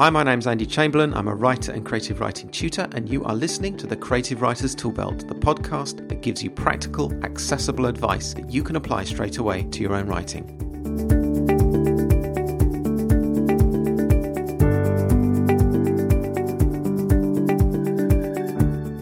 Hi, my name's Andy Chamberlain. I'm a writer and creative writing tutor, and you are listening to the Creative Writers Toolbelt, the podcast that gives you practical, accessible advice that you can apply straight away to your own writing.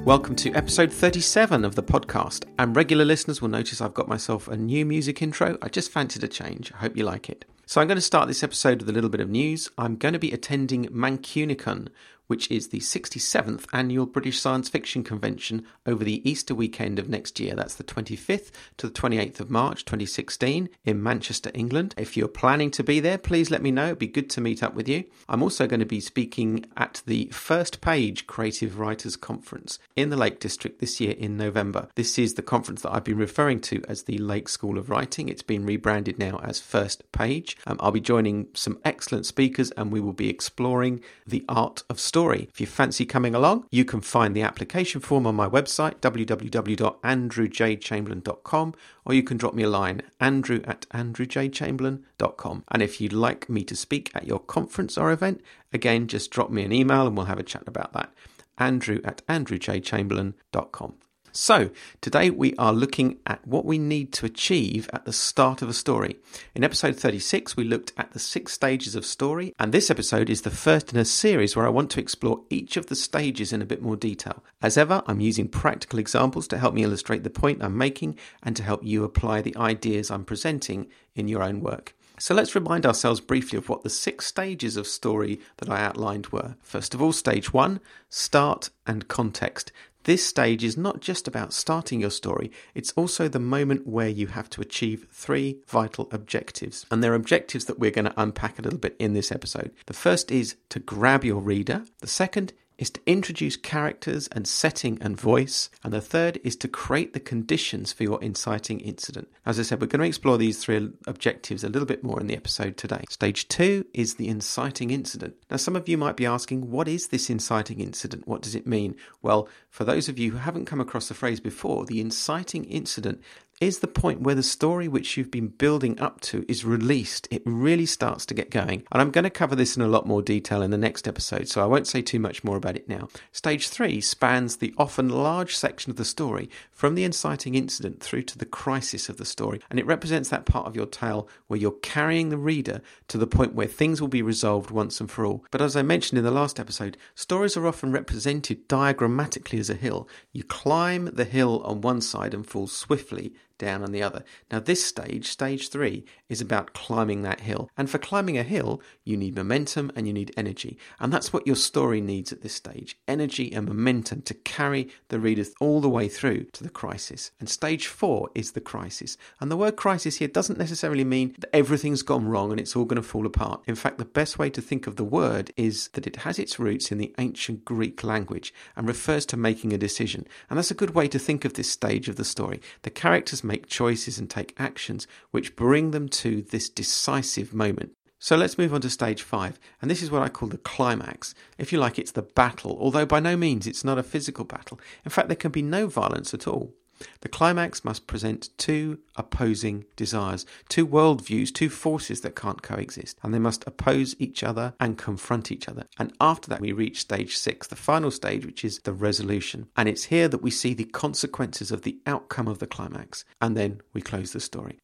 Welcome to episode 37 of the podcast. And regular listeners will notice I've got myself a new music intro. I just fancied a change. I hope you like it. So, I'm going to start this episode with a little bit of news. I'm going to be attending Mancunicon, which is the 67th annual British Science Fiction Convention over the Easter weekend of next year. That's the 25th to the 28th of March 2016 in Manchester, England. If you're planning to be there, please let me know. It'd be good to meet up with you. I'm also going to be speaking at the First Page Creative Writers Conference in the Lake District this year in November. This is the conference that I've been referring to as the Lake School of Writing. It's been rebranded now as First Page. Um, I'll be joining some excellent speakers and we will be exploring the art of story story. If you fancy coming along, you can find the application form on my website, www.andrewjchamberlain.com, or you can drop me a line, andrew at andrewjchamberlain.com. And if you'd like me to speak at your conference or event, again, just drop me an email and we'll have a chat about that. andrew at andrewjchamberlain.com. So, today we are looking at what we need to achieve at the start of a story. In episode 36, we looked at the six stages of story, and this episode is the first in a series where I want to explore each of the stages in a bit more detail. As ever, I'm using practical examples to help me illustrate the point I'm making and to help you apply the ideas I'm presenting in your own work. So let's remind ourselves briefly of what the six stages of story that I outlined were. First of all, stage one start and context. This stage is not just about starting your story, it's also the moment where you have to achieve three vital objectives. And they're objectives that we're going to unpack a little bit in this episode. The first is to grab your reader, the second is to introduce characters and setting and voice. And the third is to create the conditions for your inciting incident. As I said, we're going to explore these three objectives a little bit more in the episode today. Stage two is the inciting incident. Now, some of you might be asking, what is this inciting incident? What does it mean? Well, for those of you who haven't come across the phrase before, the inciting incident is the point where the story which you've been building up to is released. It really starts to get going. And I'm going to cover this in a lot more detail in the next episode, so I won't say too much more about it now. Stage three spans the often large section of the story from the inciting incident through to the crisis of the story, and it represents that part of your tale where you're carrying the reader to the point where things will be resolved once and for all. But as I mentioned in the last episode, stories are often represented diagrammatically as a hill. You climb the hill on one side and fall swiftly down on the other. Now, this stage, stage three, is about climbing that hill. And for climbing a hill, you need momentum and you need energy. And that's what your story needs at this stage energy and momentum to carry the reader all the way through to the crisis. And stage four is the crisis. And the word crisis here doesn't necessarily mean that everything's gone wrong and it's all going to fall apart. In fact, the best way to think of the word is that it has its roots in the ancient Greek language and refers to making a decision. And that's a good way to think of this stage of the story. The characters make choices and take actions which bring them to this decisive moment. So let's move on to stage five, and this is what I call the climax. If you like, it's the battle, although by no means it's not a physical battle. In fact, there can be no violence at all. The climax must present two opposing desires, two worldviews, two forces that can't coexist, and they must oppose each other and confront each other. And after that, we reach stage six, the final stage, which is the resolution. And it's here that we see the consequences of the outcome of the climax, and then we close the story.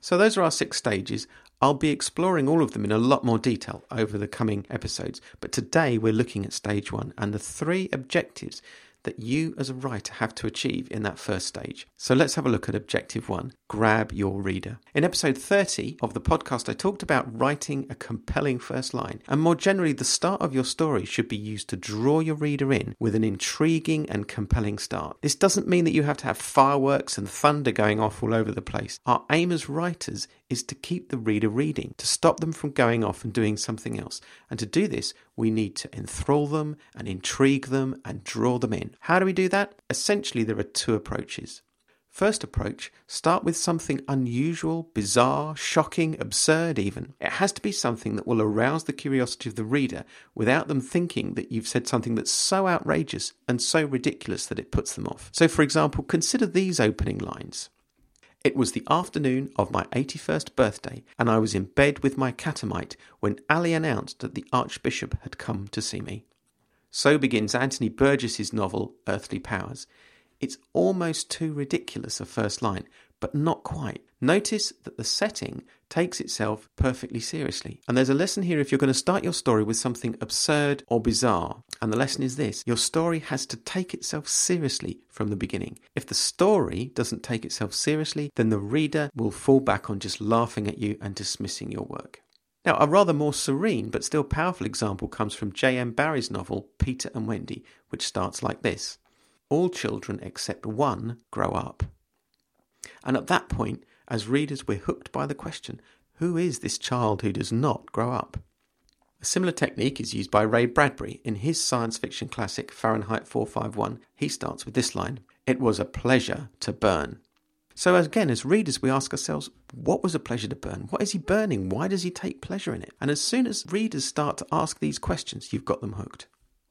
So, those are our six stages. I'll be exploring all of them in a lot more detail over the coming episodes, but today we're looking at stage one and the three objectives that you as a writer have to achieve in that first stage. So let's have a look at objective one grab your reader. In episode 30 of the podcast, I talked about writing a compelling first line, and more generally, the start of your story should be used to draw your reader in with an intriguing and compelling start. This doesn't mean that you have to have fireworks and thunder going off all over the place. Our aim as writers is to keep the reader reading, to stop them from going off and doing something else. And to do this, we need to enthrall them and intrigue them and draw them in. How do we do that? Essentially, there are two approaches. First approach, start with something unusual, bizarre, shocking, absurd even. It has to be something that will arouse the curiosity of the reader without them thinking that you've said something that's so outrageous and so ridiculous that it puts them off. So, for example, consider these opening lines It was the afternoon of my 81st birthday, and I was in bed with my catamite when Ali announced that the Archbishop had come to see me. So begins Anthony Burgess's novel Earthly Powers. It's almost too ridiculous a first line, but not quite. Notice that the setting takes itself perfectly seriously. And there's a lesson here if you're going to start your story with something absurd or bizarre. And the lesson is this your story has to take itself seriously from the beginning. If the story doesn't take itself seriously, then the reader will fall back on just laughing at you and dismissing your work. Now, a rather more serene but still powerful example comes from J.M. Barrie's novel Peter and Wendy, which starts like this All children except one grow up. And at that point, as readers, we're hooked by the question who is this child who does not grow up? A similar technique is used by Ray Bradbury in his science fiction classic Fahrenheit 451. He starts with this line It was a pleasure to burn. So, again, as readers, we ask ourselves, what was a pleasure to burn? What is he burning? Why does he take pleasure in it? And as soon as readers start to ask these questions, you've got them hooked.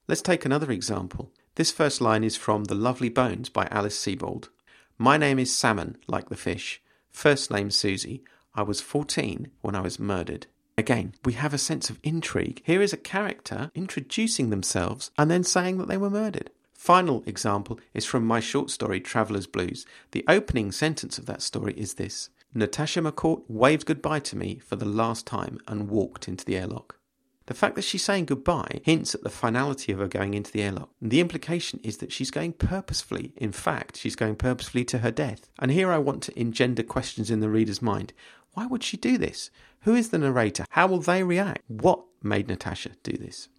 Let's take another example. This first line is from The Lovely Bones by Alice Sebold. My name is Salmon, like the fish. First name Susie. I was 14 when I was murdered. Again, we have a sense of intrigue. Here is a character introducing themselves and then saying that they were murdered. Final example is from my short story Traveller's Blues. The opening sentence of that story is this Natasha McCourt waved goodbye to me for the last time and walked into the airlock. The fact that she's saying goodbye hints at the finality of her going into the airlock. The implication is that she's going purposefully. In fact, she's going purposefully to her death. And here I want to engender questions in the reader's mind. Why would she do this? Who is the narrator? How will they react? What made Natasha do this?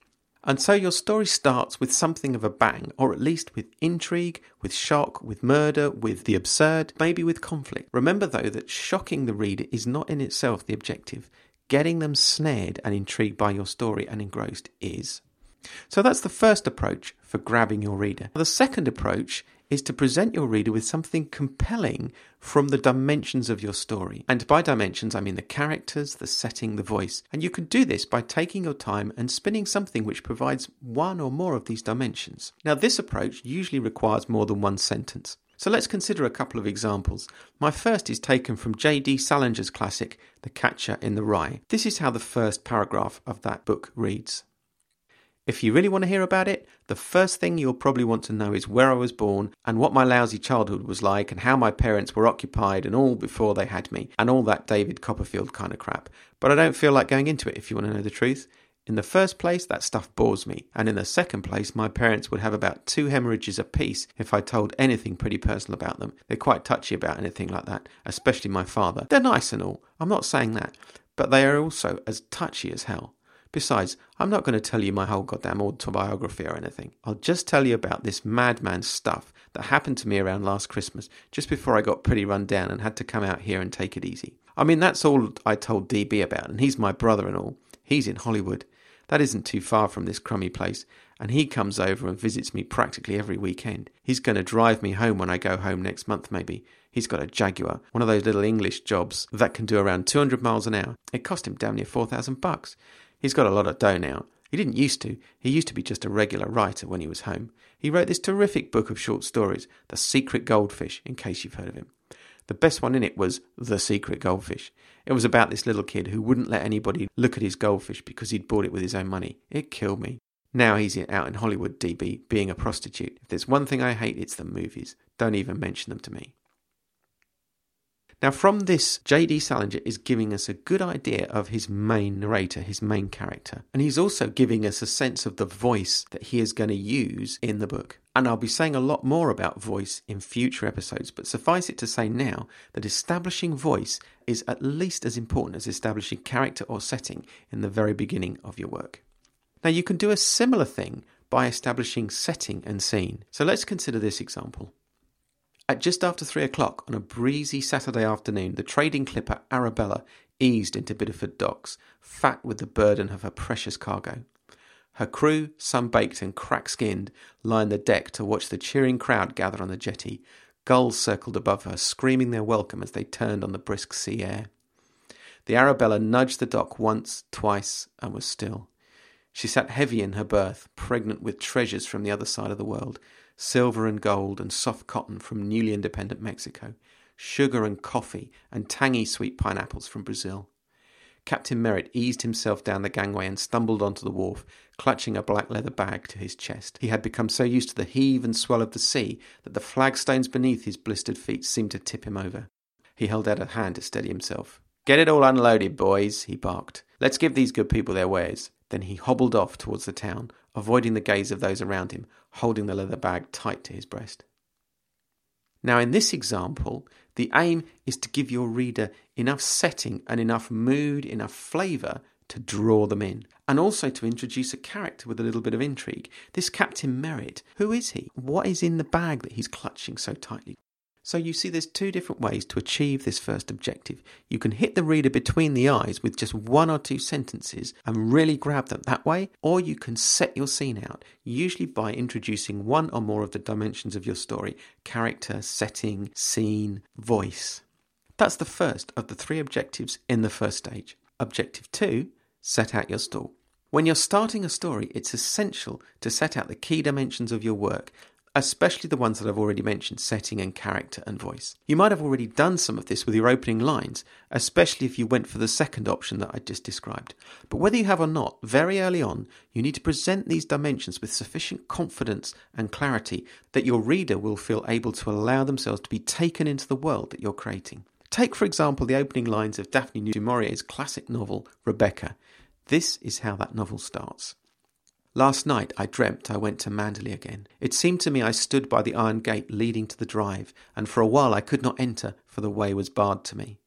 And so your story starts with something of a bang, or at least with intrigue, with shock, with murder, with the absurd, maybe with conflict. Remember, though, that shocking the reader is not in itself the objective getting them snared and intrigued by your story and engrossed is. So that's the first approach for grabbing your reader. The second approach is to present your reader with something compelling from the dimensions of your story. And by dimensions, I mean the characters, the setting, the voice. And you can do this by taking your time and spinning something which provides one or more of these dimensions. Now, this approach usually requires more than one sentence. So let's consider a couple of examples. My first is taken from J.D. Salinger's classic, The Catcher in the Rye. This is how the first paragraph of that book reads. If you really want to hear about it, the first thing you'll probably want to know is where I was born and what my lousy childhood was like and how my parents were occupied and all before they had me and all that David Copperfield kind of crap. But I don't feel like going into it if you want to know the truth. In the first place, that stuff bores me, and in the second place, my parents would have about two hemorrhages apiece if I told anything pretty personal about them. They're quite touchy about anything like that, especially my father. They're nice and all, I'm not saying that, but they are also as touchy as hell. Besides, I'm not going to tell you my whole goddamn autobiography or anything. I'll just tell you about this madman stuff that happened to me around last Christmas, just before I got pretty run down and had to come out here and take it easy. I mean, that's all I told DB about, and he's my brother and all. He's in Hollywood. That isn't too far from this crummy place, and he comes over and visits me practically every weekend. He's going to drive me home when I go home next month, maybe. He's got a Jaguar, one of those little English jobs that can do around 200 miles an hour. It cost him damn near 4,000 bucks. He's got a lot of dough now. He didn't used to. He used to be just a regular writer when he was home. He wrote this terrific book of short stories, The Secret Goldfish, in case you've heard of him. The best one in it was The Secret Goldfish. It was about this little kid who wouldn't let anybody look at his goldfish because he'd bought it with his own money. It killed me. Now he's out in Hollywood, DB, being a prostitute. If there's one thing I hate, it's the movies. Don't even mention them to me. Now, from this, J.D. Salinger is giving us a good idea of his main narrator, his main character. And he's also giving us a sense of the voice that he is going to use in the book. And I'll be saying a lot more about voice in future episodes, but suffice it to say now that establishing voice is at least as important as establishing character or setting in the very beginning of your work. Now, you can do a similar thing by establishing setting and scene. So let's consider this example. At just after three o'clock on a breezy Saturday afternoon, the trading clipper Arabella eased into Bideford docks, fat with the burden of her precious cargo. Her crew, sun-baked and crack-skinned, lined the deck to watch the cheering crowd gather on the jetty. Gulls circled above her, screaming their welcome as they turned on the brisk sea air. The Arabella nudged the dock once, twice, and was still. She sat heavy in her berth, pregnant with treasures from the other side of the world, silver and gold and soft cotton from newly independent Mexico. sugar and coffee, and tangy sweet pineapples from Brazil. Captain Merritt eased himself down the gangway and stumbled onto the wharf, clutching a black leather bag to his chest. He had become so used to the heave and swell of the sea that the flagstones beneath his blistered feet seemed to tip him over. He held out a hand to steady himself. Get it all unloaded, boys, he barked. Let's give these good people their wares. Then he hobbled off towards the town, avoiding the gaze of those around him, holding the leather bag tight to his breast. Now, in this example, the aim is to give your reader enough setting and enough mood, enough flavour to draw them in, and also to introduce a character with a little bit of intrigue. This Captain Merritt, who is he? What is in the bag that he's clutching so tightly? So you see, there's two different ways to achieve this first objective. You can hit the reader between the eyes with just one or two sentences and really grab them that way, or you can set your scene out, usually by introducing one or more of the dimensions of your story character, setting, scene, voice. That's the first of the three objectives in the first stage. Objective two set out your stall. When you're starting a story, it's essential to set out the key dimensions of your work especially the ones that I've already mentioned setting and character and voice. You might have already done some of this with your opening lines, especially if you went for the second option that I just described. But whether you have or not, very early on, you need to present these dimensions with sufficient confidence and clarity that your reader will feel able to allow themselves to be taken into the world that you're creating. Take, for example, the opening lines of Daphne du Maurier's classic novel, Rebecca. This is how that novel starts. Last night I dreamt I went to Manderley again. It seemed to me I stood by the iron gate leading to the drive, and for a while I could not enter, for the way was barred to me.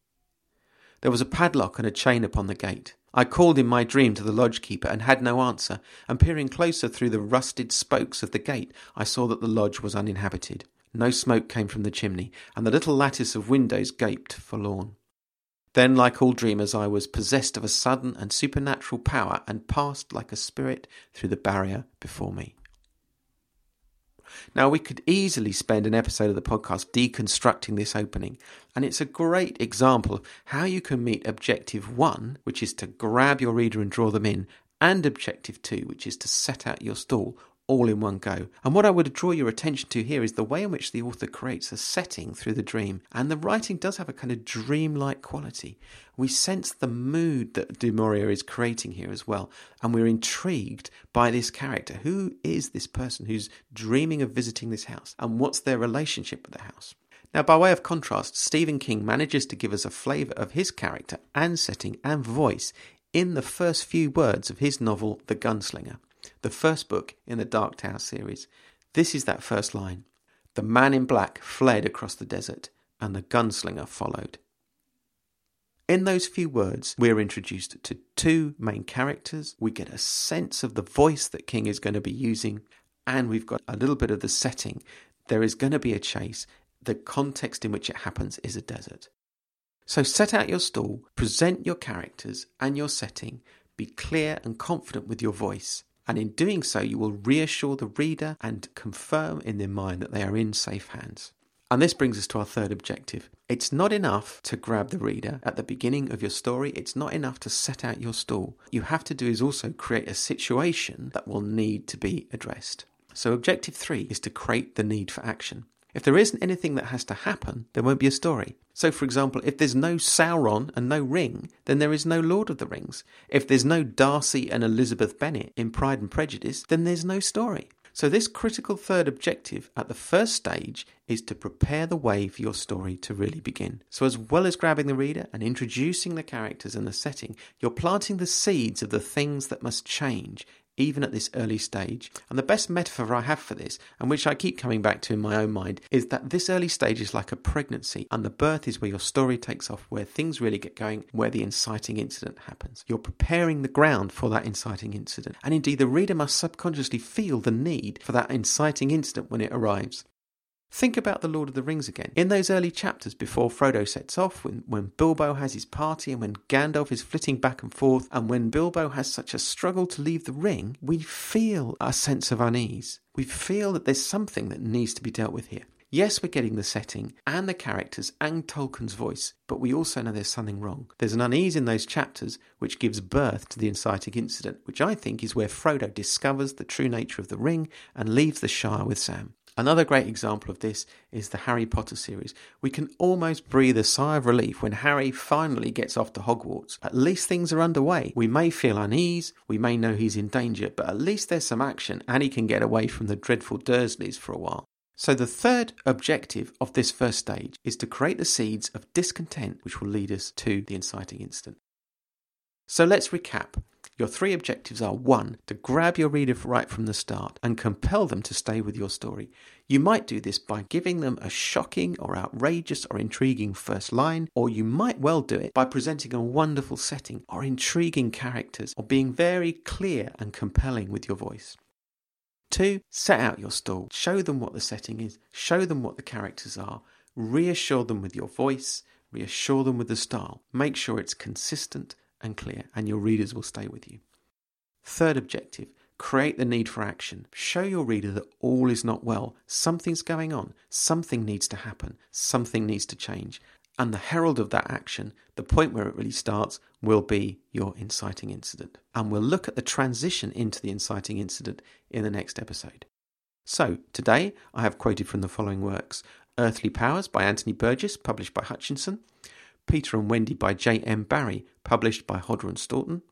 There was a padlock and a chain upon the gate. I called in my dream to the lodge keeper and had no answer, and peering closer through the rusted spokes of the gate, I saw that the lodge was uninhabited. No smoke came from the chimney, and the little lattice of windows gaped forlorn. Then, like all dreamers, I was possessed of a sudden and supernatural power and passed like a spirit through the barrier before me. Now, we could easily spend an episode of the podcast deconstructing this opening, and it's a great example of how you can meet objective one, which is to grab your reader and draw them in, and objective two, which is to set out your stall all in one go. And what I would draw your attention to here is the way in which the author creates a setting through the dream. And the writing does have a kind of dreamlike quality. We sense the mood that Du Maurier is creating here as well. And we're intrigued by this character. Who is this person who's dreaming of visiting this house? And what's their relationship with the house? Now, by way of contrast, Stephen King manages to give us a flavour of his character and setting and voice in the first few words of his novel, The Gunslinger the first book in the Dark Tower series. This is that first line. The man in black fled across the desert, and the gunslinger followed. In those few words, we're introduced to two main characters. We get a sense of the voice that King is going to be using, and we've got a little bit of the setting. There is going to be a chase. The context in which it happens is a desert. So set out your stall, present your characters and your setting, be clear and confident with your voice, and in doing so, you will reassure the reader and confirm in their mind that they are in safe hands. And this brings us to our third objective. It's not enough to grab the reader at the beginning of your story. It's not enough to set out your stall. You have to do is also create a situation that will need to be addressed. So, objective three is to create the need for action. If there isn't anything that has to happen, there won't be a story. So, for example, if there's no Sauron and no ring, then there is no Lord of the Rings. If there's no Darcy and Elizabeth Bennet in Pride and Prejudice, then there's no story. So, this critical third objective at the first stage is to prepare the way for your story to really begin. So, as well as grabbing the reader and introducing the characters and the setting, you're planting the seeds of the things that must change even at this early stage. And the best metaphor I have for this, and which I keep coming back to in my own mind, is that this early stage is like a pregnancy, and the birth is where your story takes off, where things really get going, where the inciting incident happens. You're preparing the ground for that inciting incident. And indeed, the reader must subconsciously feel the need for that inciting incident when it arrives. Think about The Lord of the Rings again. In those early chapters before Frodo sets off, when, when Bilbo has his party and when Gandalf is flitting back and forth, and when Bilbo has such a struggle to leave the ring, we feel a sense of unease. We feel that there's something that needs to be dealt with here. Yes, we're getting the setting and the characters and Tolkien's voice, but we also know there's something wrong. There's an unease in those chapters which gives birth to the inciting incident, which I think is where Frodo discovers the true nature of the ring and leaves the Shire with Sam. Another great example of this is the Harry Potter series. We can almost breathe a sigh of relief when Harry finally gets off to Hogwarts. At least things are underway. We may feel unease, we may know he's in danger, but at least there's some action and he can get away from the dreadful Dursleys for a while. So, the third objective of this first stage is to create the seeds of discontent which will lead us to the inciting incident. So, let's recap. Your three objectives are one, to grab your reader right from the start and compel them to stay with your story. You might do this by giving them a shocking or outrageous or intriguing first line, or you might well do it by presenting a wonderful setting or intriguing characters or being very clear and compelling with your voice. Two, set out your stall. Show them what the setting is, show them what the characters are, reassure them with your voice, reassure them with the style. Make sure it's consistent and clear, and your readers will stay with you. Third objective create the need for action. Show your reader that all is not well. Something's going on. Something needs to happen. Something needs to change. And the herald of that action, the point where it really starts, will be your inciting incident. And we'll look at the transition into the inciting incident in the next episode. So, today I have quoted from the following works Earthly Powers by Anthony Burgess, published by Hutchinson. Peter and Wendy by J. M. Barrie, published by Hodder and Stoughton.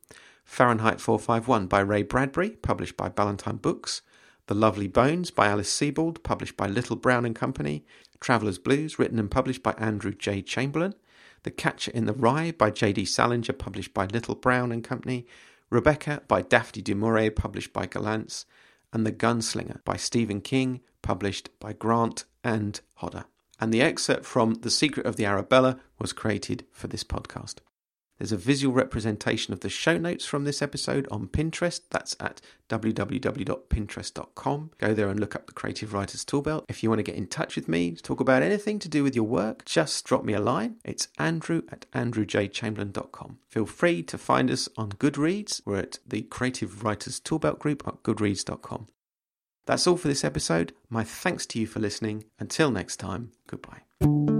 Fahrenheit 451 by Ray Bradbury, published by Ballantine Books. The Lovely Bones by Alice Sebold, published by Little Brown and Company. Traveller's Blues, written and published by Andrew J. Chamberlain. The Catcher in the Rye by J. D. Salinger, published by Little Brown and Company. Rebecca by Daphne du Maurier, published by Gollancz. And The Gunslinger by Stephen King, published by Grant and Hodder and the excerpt from The Secret of the Arabella was created for this podcast. There's a visual representation of the show notes from this episode on Pinterest. That's at www.pinterest.com. Go there and look up the Creative Writers Toolbelt. If you want to get in touch with me, to talk about anything to do with your work, just drop me a line. It's andrew at andrewjchamberlain.com. Feel free to find us on Goodreads. We're at the Creative Writers Toolbelt group at goodreads.com. That's all for this episode. My thanks to you for listening. Until next time, goodbye.